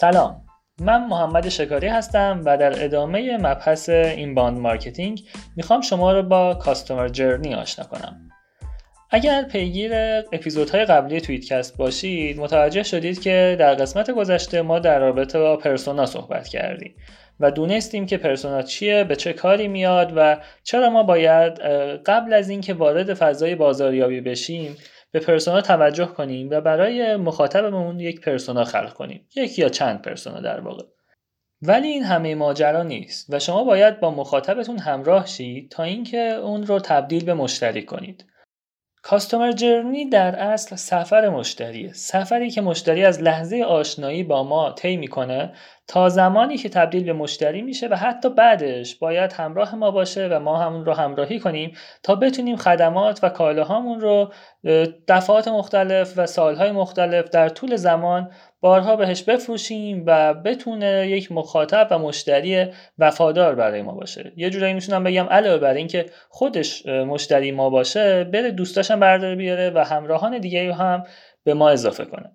سلام. من محمد شکاری هستم و در ادامه مبحث inbound marketing می‌خوام شما رو با customer journey آشنا کنم. اگر پیگیر اپیزودهای قبلی توییتکست باشید متوجه شدید که در قسمت گذشته ما در رابطه با persona صحبت کردیم و دونستیم که persona چیه به چه کاری میاد و چرا ما باید قبل از اینکه وارد فضای بازاریابی بشیم به پرسونا توجه کنیم و برای مخاطبمون یک پرسونا خلق کنیم. یک یا چند پرسونا در واقع. ولی این همه ماجرا نیست و شما باید با مخاطبتون همراه شید تا اینکه اون رو تبدیل به مشتری کنید. کاستومر جرنی در اصل سفر مشتریه. سفری که مشتری از لحظه آشنایی با ما طی می‌کنه تا زمانی که تبدیل به مشتری میشه و حتی بعدش باید همراه ما باشه و ما همون رو همراهی کنیم تا بتونیم خدمات و کالاهامون رو دفعات مختلف و سالهای مختلف در طول زمان بارها بهش بفروشیم و بتونه یک مخاطب و مشتری وفادار برای ما باشه. یه جورایی می‌تونم بگم علاوه بر اینکه خودش مشتری ما باشه بره دوستاشم برداره بیاره و همراهان دیگه هم به ما اضافه کنه.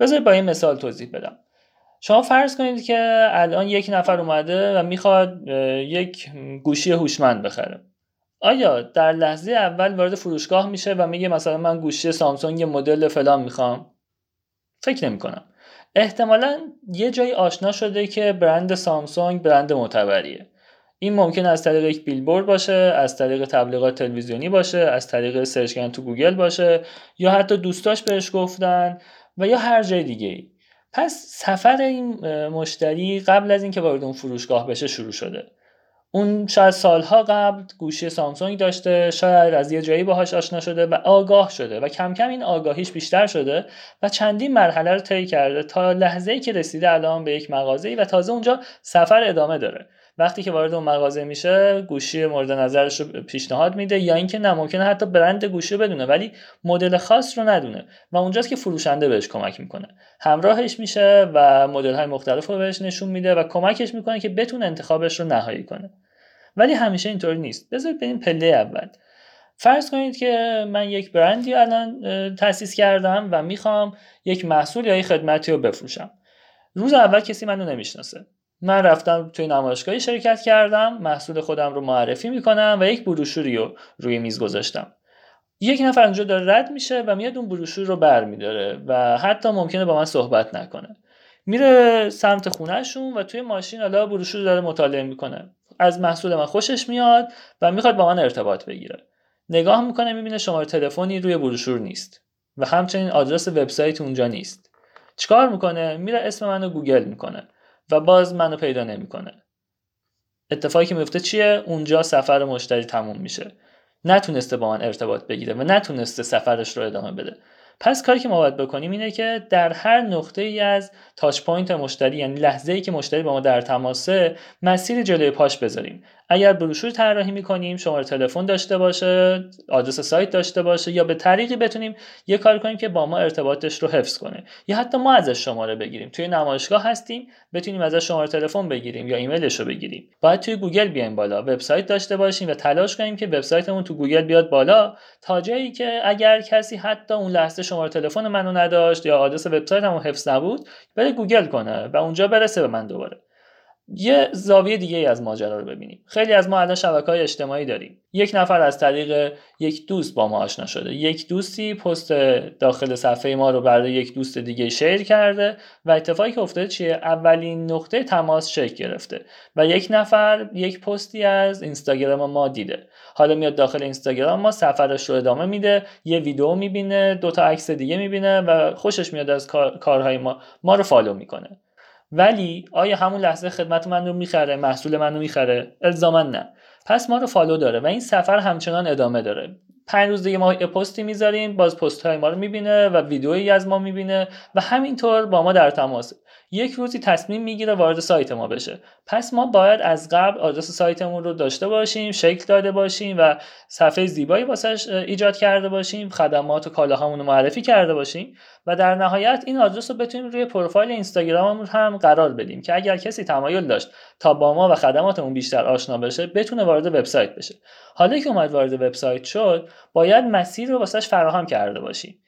بذار با این مثال توضیح بدم. شما فرض کنید که الان یک نفر اومده و می‌خواد یک گوشی هوشمند بخره. آیا در لحظه اول وارد فروشگاه میشه و میگه مثلا من گوشی سامسونگ مدل فلان می‌خوام؟ فکر نمی کنم احتمالا یه جایی آشنا شده که برند سامسونگ برند معتبریه. این ممکن از طریق یک بیلبورد باشه از طریق تبلیغات تلویزیونی باشه از طریق سرچ کردن تو گوگل باشه یا حتی دوستاش بهش گفتن و یا هر جای دیگه ای پس سفر این مشتری قبل از اینکه وارد اون فروشگاه بشه شروع شده. اون شاید سالها قبل گوشی سامسونگ داشته شاید از یه جایی باهاش آشنا شده و آگاه شده و کم کم این آگاهیش بیشتر شده و چندین مرحله رو طی کرده تا لحظه ای که رسیده الان به یک مغازه و تازه اونجا سفر ادامه داره. وقتی که وارد اون مغازه میشه گوشی مورد نظرش رو پیشنهاد میده یا اینکه نه ممکنه حتی برند گوشی رو بدونه ولی مدل خاص رو ندونه و اونجاست که فروشنده بهش کمک می‌کنه. همراهش میشه و مدل های مختلف رو بهش نشون میده و کمکش می‌کنه که بتونه انتخابش رو نهایی کنه. ولی همیشه اینطوری نیست. بذارید بریم پله اول. فرض کنید که من یک برندی الان تاسیس کردم و می‌خوام یک محصول یا یک خدمتی رو بفروشم. روز اول کسی منو نمی‌شناسه. من رفتم توی نمایشگاهی شرکت کردم محصول خودم رو معرفی می‌کنم و یک بروشوری رو روی میز گذاشتم. یک نفر اونجا داره رد میشه و میاد اون بروشور رو برمیداره و حتی ممکنه با من صحبت نکنه. میره سمت خونهشون و توی ماشین حالا بروشور داره مطالعه می‌کنه. از محصول من خوشش میاد و می‌خواد با من ارتباط بگیره. نگاه می‌کنه می‌بینه شماره تلفنی روی بروشور نیست و همچنین آدرس وبسایت اونجا نیست. چیکار می‌کنه؟ میره اسم منو گوگل می‌کنه و باز منو پیدا نمی‌کنه. اتفاقی که میفته چیه؟ اونجا سفر مشتری تموم میشه. نتونسته با من ارتباط بگیره و نتونسته سفرش رو ادامه بده. پس کاری که ما باید بکنیم اینه که در هر نقطه ای از touch point مشتری یعنی لحظه ای که مشتری با ما در تماسه مسیر جلوی پاش بذاریم. اگر بروشور طراحی می‌کنیم شماره تلفن داشته باشه آدرس سایت داشته باشه یا به طریقی بتونیم یه کار کنیم که با ما ارتباطش رو حفظ کنه. یا حتی ما ازش شماره بگیریم. توی نمایشگاه هستیم بتونیم ازش شماره تلفن بگیریم یا ایمیلش رو بگیریم. باید توی گوگل بیایم بالا وبسایت داشته باشیم و تلاش کنیم که وبسایتمون تو گوگل بیاد بالا. تا جایی که اگر کسی حتی اون لحظه شماره تلفن منو نداشت یا آدرس وبسایتمون حفظ نبود بره گوگل کنه و اونجا برسه به من دوباره. یه زاویه دیگه ای از ماجرا رو ببینیم. خیلی از ما الان شبکه های اجتماعی داریم. یک نفر از طریق یک دوست با ما آشنا شده. یک دوستی پست داخل صفحه ما رو برای یک دوست دیگه شیر کرده و اتفاقی که افتاده چیه؟ اولین نقطه تماس شکل گرفته و یک نفر یک پستی از اینستاگرام ما دیده. حالا میاد داخل اینستاگرام ما سفرش رو ادامه میده یه ویدیو می‌بینه دو تا عکس دیگه می‌بینه و خوشش میاد از کارهای ما. ما رو follow می‌کنه. ولی آیا همون لحظه خدمت من رو می‌خره محصول من رو می‌خره؟ الزاما نه. پس ما رو follow داره و این سفر همچنان ادامه داره. پنج روز دیگه ما یه پستی می‌ذاریم باز پست های ما رو می‌بینه و ویدئویی از ما می‌بینه و همینطور با ما در تماس. یک روزی تصمیم می‌گیره وارد سایت ما بشه. پس ما باید از قبل آدرس سایتمون رو داشته باشیم شکل داده باشیم و صفحه زیبایی واسش ایجاد کرده باشیم خدمات و کالاهامون رو معرفی کرده باشیم و در نهایت این آدرس رو بتونیم روی پروفایل اینستاگراممون هم قرار بدیم که اگر کسی تمایل داشت تا با ما و خدماتمون بیشتر آشنا بشه بتونه وارد وبسایت بشه. حالا که اومد وارد وبسایت شد باید مسیر رو واسش فراهم کرده باشیم.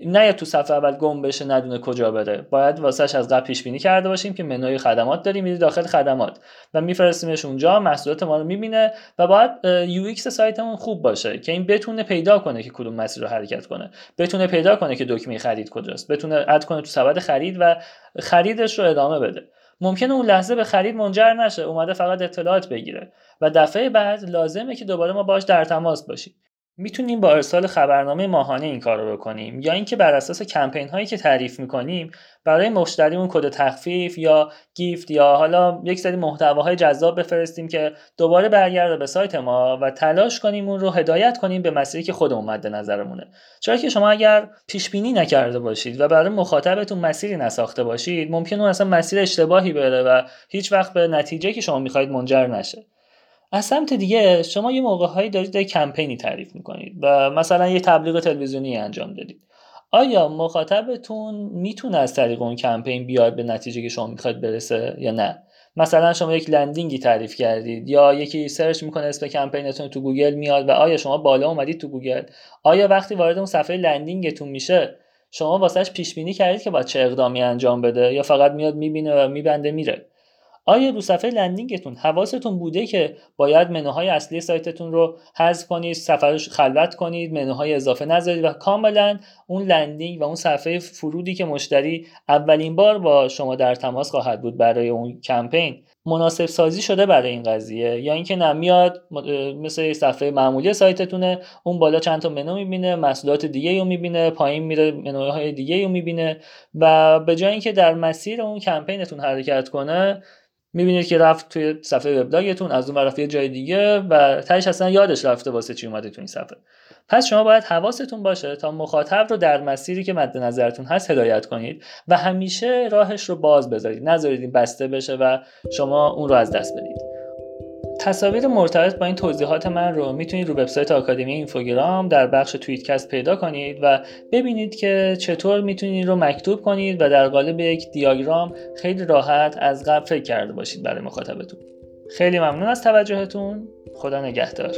نه تو صفحه اول گم بشه ندونه کجا بره. باید واسهش از قبل پیش بینی کرده باشیم که منوی خدمات داریم میری داخل خدمات و میفرستیمش اونجا محصولات ما رو می‌بینه و باید UX سایتمون خوب باشه که این بتونه پیدا کنه که کدوم مسیر رو حرکت کنه. بتونه پیدا کنه که دکمه خرید کجاست. بتونه add کنه تو سبد خرید و خریدش رو ادامه بده. ممکنه اون لحظه به خرید منجر نشه اومده فقط اطلاعات بگیره. و دفعه بعد لازمه که دوباره ما باش در تماس باشیم. می‌تونیم با ارسال خبرنامه ماهانه این کار رو بکنیم یا اینکه بر اساس کمپین هایی که تعریف می‌کنیم برای مشتریمون کد تخفیف یا گیفت یا حالا یک سری محتواهای جذاب بفرستیم که دوباره برگرده به سایت ما و تلاش کنیم اون رو هدایت کنیم به مسیری که خودمون مد نظرمونه. چرا که شما اگر پیش بینی نکرده باشید و برای مخاطبتون مسیری نساخته باشید ممکن اون اصلا مسیر اشتباهی بره و هیچ وقت به نتیجه که شما می‌خواهید منجر نشه. از سمت دیگه شما یه موقع هایی دارید در کمپینی تعریف می‌کنید و مثلا یه تبلیغ تلویزیونی انجام دادید. آیا مخاطبتون می‌تونه از طریق اون کمپین بیاد به نتیجه که شما می‌خواید برسه یا نه؟ مثلا شما یک landing ی تعریف کردید یا یکی سرچ می‌کنه اسم کمپینتون تو گوگل میاد و آیا شما بالا اومدید تو گوگل؟ آیا وقتی وارد اون صفحه landing تون میشه شما واسهش پیش بینی کردید که باید چه اقدامی انجام بده یا فقط میاد می‌بینه و میبنده میره؟ آیا رو صفحه landing تون حواستون بوده که باید منوهای اصلی سایتتون رو حذف کنید رو خلوت کنید منوهای اضافه نذارید و کاملا اون landing و اون صفحه فرودی که مشتری اولین بار با شما در تماس خواهد بود برای اون کمپین؟ مناسب سازی شده برای این قضیه؟ یا اینکه نمیاد مثل صفحه معمولی سایتتونه اون بالا چند تا منو می‌بینه محصولات دیگه رو می‌بینه پایین میره منوهای دیگه رو می‌بینه و به جای اینکه در مسیر اون کمپینتون حرکت کنه می‌بینید که رفت توی صفحه وبلاگتون از اون رفت یه جای دیگه و تهش اصلا یادش رفته واسه چی اومده تو این صفحه. پس شما باید حواستون باشه تا مخاطب رو در مسیری که مد نظرتون هست هدایت کنید و همیشه راهش رو باز بذارید. نذارید بسته بشه و شما اون رو از دست بدید. تصاویر مرتبط با این توضیحات من رو می‌تونید رو وبسایت آکادمی اینفوگرام در بخش توییتکست پیدا کنید و ببینید که چطور می‌تونید رو مکتوب کنید و در قالب یک دیاگرام خیلی راحت از قبل فکر کرده باشید برای مخاطبتون. خیلی ممنون از توجهتون. خدا نگهدار.